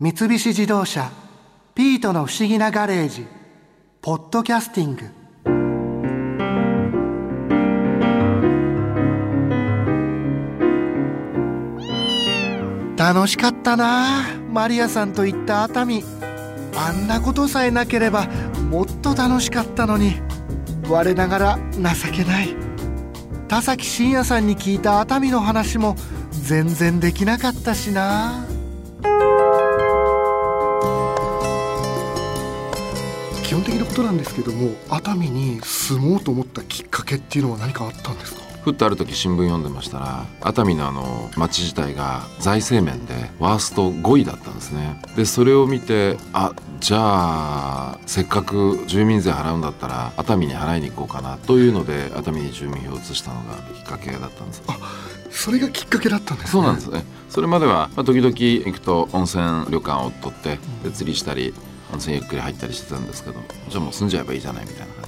三菱自動車「ピートの不思議なガレージ」「ポッドキャスティング」楽しかったなマリアさんと行った熱海。あんなことさえなければもっと楽しかったのに我ながら情けない。田崎真也さんに聞いた熱海の話も全然できなかったしな。本的なことなんですけども熱海に住もうと思ったきっかけっていうのは何かあったんですか？ふっとある時新聞読んでましたら熱海のあの町自体が財政面でワースト5位だったんですね。でそれを見てあじゃあせっかく住民税払うんだったら熱海に払いに行こうかなというので熱海に住民票を移したのがきっかけだったんです。あそれがきっかけだったんです、ね、そうなんです。ねそれまでは、まあ、時々行くと温泉旅館を取ってで釣りしたり温泉ゆっくり入ったりしてたんですけどじゃあもう住んじゃえばいいじゃないみたいな感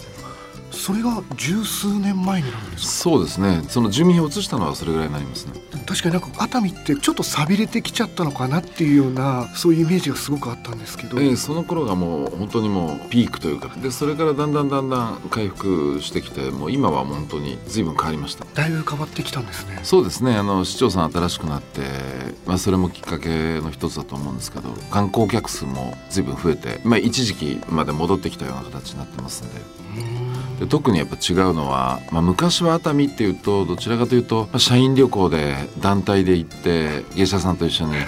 それが十数年前になるんですか？そうですね。その住民票を移したのはそれぐらいになりますね。確かになんか熱海ってちょっと寂れてきちゃったのかなっていうようなそういうイメージがすごくあったんですけど、ええ、その頃がもう本当にもうピークというか。でそれからだんだんだんだん回復してきてもう今は本当に随分変わりました。だいぶ変わってきたんですね。そうですね。あの市長さん新しくなって、まあ、それもきっかけの一つだと思うんですけど観光客数も随分増えて、まあ、一時期まで戻ってきたような形になってますんで。で特にやっぱ違うのは、まあ、昔は熱海っていうとどちらかというと、まあ、社員旅行で団体で行って芸者さんと一緒に、え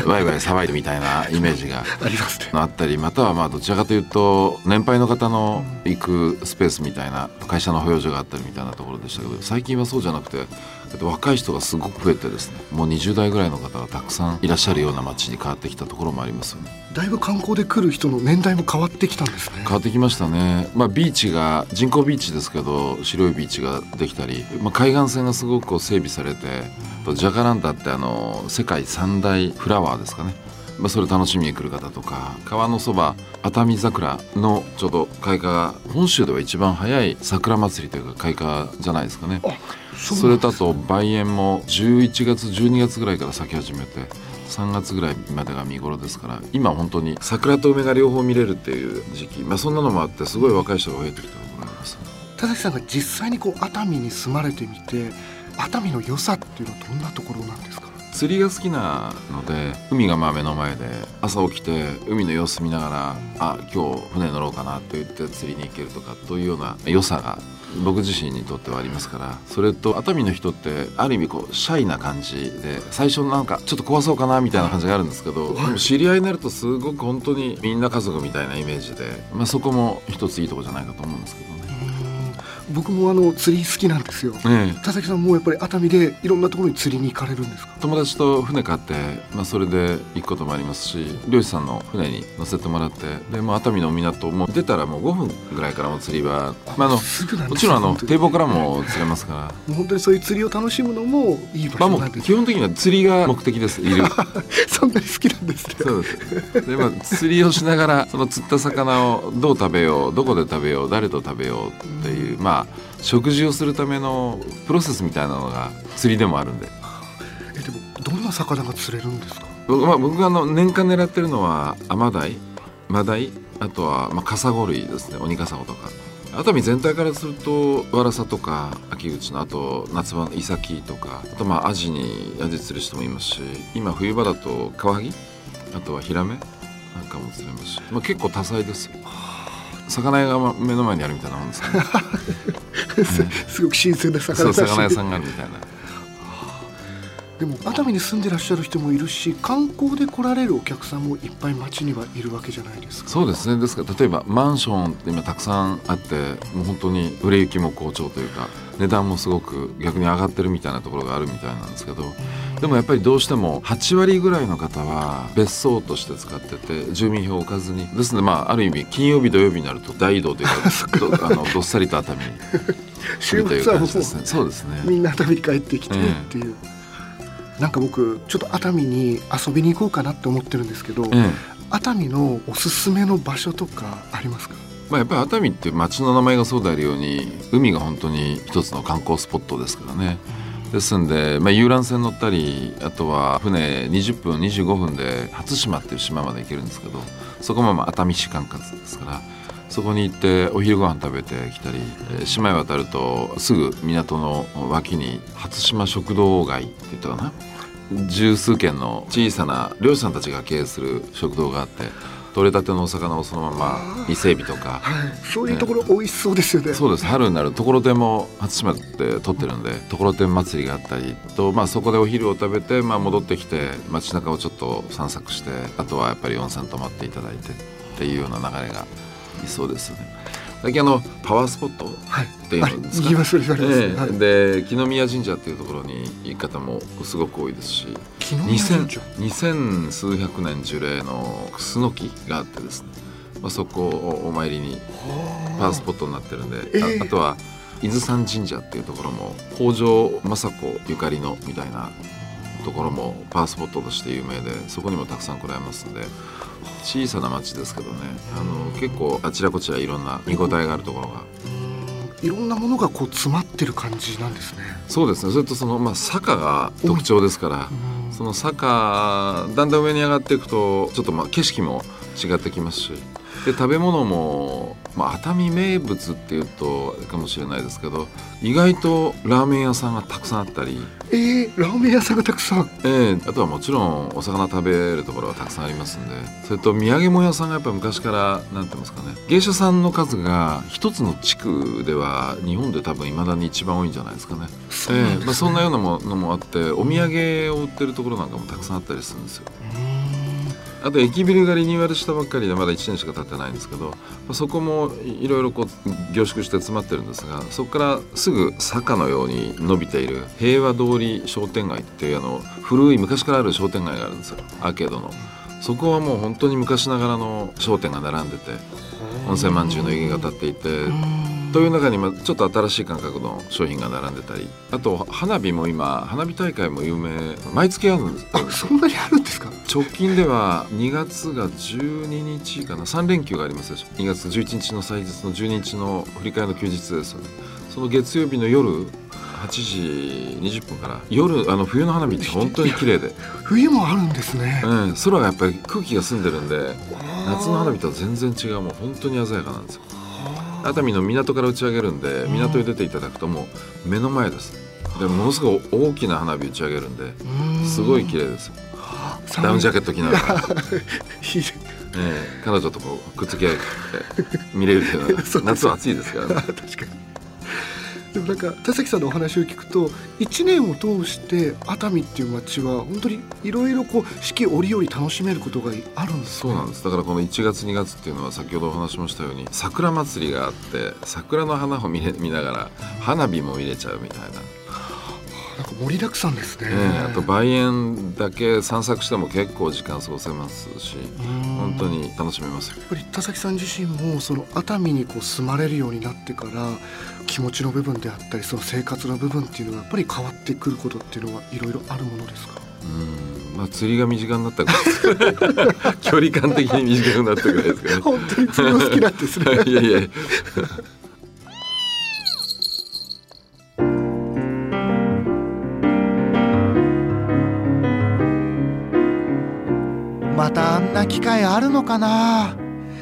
ー、ワイワイ騒いでみたいなイメージが ありますね。あったりまたはまあどちらかというと年配の方の行くスペースみたいな会社の保養所があったりみたいなところでしたけど最近はそうじゃなくて若い人がすごく増えてですねもう20代ぐらいの方がたくさんいらっしゃるような街に変わってきたところもありますよね。だいぶ観光で来る人の年代も変わってきたんですね。変わってきましたね。まあビーチが人工ビーチですけど白いビーチができたり、まあ、海岸線がすごくこう整備されてジャカランタってあの世界三大フラワーですかね。まあ、それ楽しみに来る方とか川のそば熱海桜のちょうど開花が本州では一番早い桜祭りというか開花じゃないですかね。それだと梅園も11月12月ぐらいから咲き始めて3月ぐらいまでが見頃ですから今本当に桜と梅が両方見れるっていう時期、まあ、そんなのもあってすごい若い人が増えてきたと思います。田崎さんが実際にこう熱海に住まれてみて熱海の良さっていうのはどんなところなんですか？釣りが好きなので海がまあ目の前で朝起きて海の様子見ながらあ今日船乗ろうかなと言って釣りに行けるとかというような良さが僕自身にとってはありますからそれと熱海の人ってある意味こうシャイな感じで最初なんかちょっと怖そうかなみたいな感じがあるんですけど知り合いになるとすごく本当にみんな家族みたいなイメージで、まあ、そこも一ついいとこじゃないかと思うんですけどね。僕もあの釣り好きなんですよ、ええ、田崎さんもやっぱり熱海でいろんなところに釣りに行かれるんですか？友達と船買って、まあ、それで行くこともありますし漁師さんの船に乗せてもらってでも熱海の港も出たらもう5分ぐらいからも釣りは、まあ、あのもちろんあの堤防からも釣れますから。もう本当にそういう釣りを楽しむのもいい場所なんです、まあ、基本的には釣りが目的ですいる。そんなに好きなんですね。そうです。で、まあ、釣りをしながらその釣った魚をどう食べようどこで食べよう誰と食べようっていう、まあ食事をするためのプロセスみたいなのが釣りでもあるんで。えでもどんな魚が釣れるんですか？僕,、まあ、僕があの年間狙ってるのはアマダイマダイあとはまあカサゴ類ですね。オニカサゴとか。熱海全体からするとワラサとか秋口のあと夏場のイサキとかあとまあアジにアジ釣る人もいますし今冬場だとカワハギあとはヒラメなんかも釣れますし、まあ、結構多彩ですよ魚屋が目の前にあるみたいなもんですかね。すごく新鮮な魚そう魚屋さんがあるみたいな。でも熱海に住んでらっしゃる人もいるし観光で来られるお客さんもいっぱい街にはいるわけじゃないですか。そうですね。ですから例えばマンションって今たくさんあってもう本当に売れ行きも好調というか値段もすごく逆に上がってるみたいなところがあるみたいなんですけどでもやっぱりどうしても8割ぐらいの方は別荘として使ってて住民票を置かずに。ですのでまあある意味金曜日土曜日になると大移動というか あのどっさりと熱海に週末はもうそうですね。みんな熱海に帰ってきてっていう。えーなんか僕ちょっと熱海に遊びに行こうかなって思ってるんですけど、ええ、熱海のおすすめの場所とかありますか？まあ、やっぱり熱海って町の名前がそうであるように海が本当に一つの観光スポットですからね、ですんで、まあ、遊覧船乗ったりあとは船20分25分で初島っていう島まで行けるんですけどそこも熱海市管轄ですからそこに行ってお昼ご飯食べてきたり島へ渡るとすぐ港の脇に初島食堂街って言ったかな。十数軒の小さな漁師さんたちが経営する食堂があって取れたてのお魚をそのまま伊勢海老とか、はい、そういうところ美味しそうですよね、そうです。春になるところてんも初島で取ってるんでところてん祭りがあったりと、まあ、そこでお昼を食べて、まあ、戻ってきて街中をちょっと散策してあとはやっぱり温泉泊まっていただいてっていうような流れがいそうですね。最近あのパワースポットっていうんですか、はい、で木宮神社っていうところに行く方もすごく多いですし二千数百年樹齢のクスノキがあってですね、まあ、そこをお参りにパワースポットになってるんで、えー、ああとは伊豆山神社っていうところも北条政子ゆかりのみたいなところもパワースポットとして有名でそこにもたくさん来られますんで小さな町ですけどねあの結構あちらこちらいろんな見応えがあるところが。いろんなものがこう詰まってる感じなんですね。そうですね。それとそのまあ坂が特徴ですから、その坂だんだん上に上がっていくとちょっとまあ景色も違ってきますし、で食べ物も、まあ、熱海名物っていうとかもしれないですけど意外とラーメン屋さんがたくさんあったり。えー、ラーメン屋さんがたくさん。ええー、あとはもちろんお魚食べるところがたくさんありますんで。それと土産物屋さんがやっぱ昔からなんて言いますかね。芸者さんの数が一つの地区では日本で多分いまだに一番多いんじゃないですかね。そえー、まあ、そんなようなものもあってお土産を売ってるところなんかもたくさんあったりするんですよ。あと駅ビルがリニューアルしたばっかりでまだ1年しか経ってないんですけどそこもいろいろこう凝縮して詰まってるんですがそこからすぐ坂のように伸びている平和通り商店街っていうあの古い昔からある商店街があるんですよアーケードの。そこはもう本当に昔ながらの商店が並んでて温泉まんじゅうの家が立っていてという中にちょっと新しい感覚の商品が並んでたりあと花火も今花火大会も有名毎月あるんです。あそんなにあるんですか？直近では2月が12日かな。3連休がありますでしょ。2月11日の祭日の12日の振り替えの休日ですよね。その月曜日の夜8時20分から夜あの冬の花火って本当に綺麗で。冬もあるんですね、うん、空がやっぱり空気が澄んでるんで夏の花火とは全然違うもう本当に鮮やかなんですよ熱海の港から打ち上げるんで港へ出ていただくともう目の前です。でものすごい大きな花火打ち上げるんですごい綺麗ですダウンジャケット着ながら。え彼女とこうくっつき合い見れるっていうのは 夏は暑いですからね。確かにでもなんか田崎さんのお話を聞くと1年を通して熱海っていう街は本当にいろいろこう四季折々楽しめることがあるんです、ね、そうなんです。だからこの1月2月っていうのは先ほどお話しましたように桜祭りがあって桜の花を見見ながら花火も見れちゃうみたいな。盛りだくさんですね、あと梅園だけ散策しても結構時間過ごせますし本当に楽しめますやっぱり田崎さん自身もその熱海にこう住まれるようになってから気持ちの部分であったりその生活の部分っていうのはやっぱり変わってくることっていうのはいろいろあるものですか？うん。まあ釣りが身近になったから 距離感的に短くなったぐらいですかね。本当に釣りが好きなんですね。いやいやな機会あるのかな？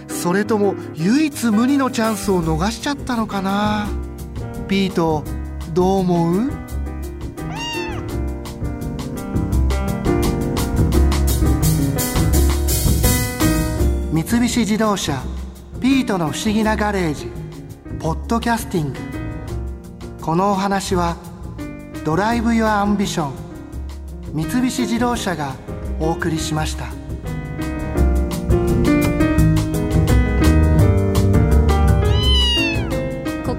それとも唯一無二のチャンスを逃しちゃったのかな？ピートどう思う？三菱自動車ピートの不思議なガレージポッドキャスティング。このお話は Drive your Ambition三菱自動車がお送りしました。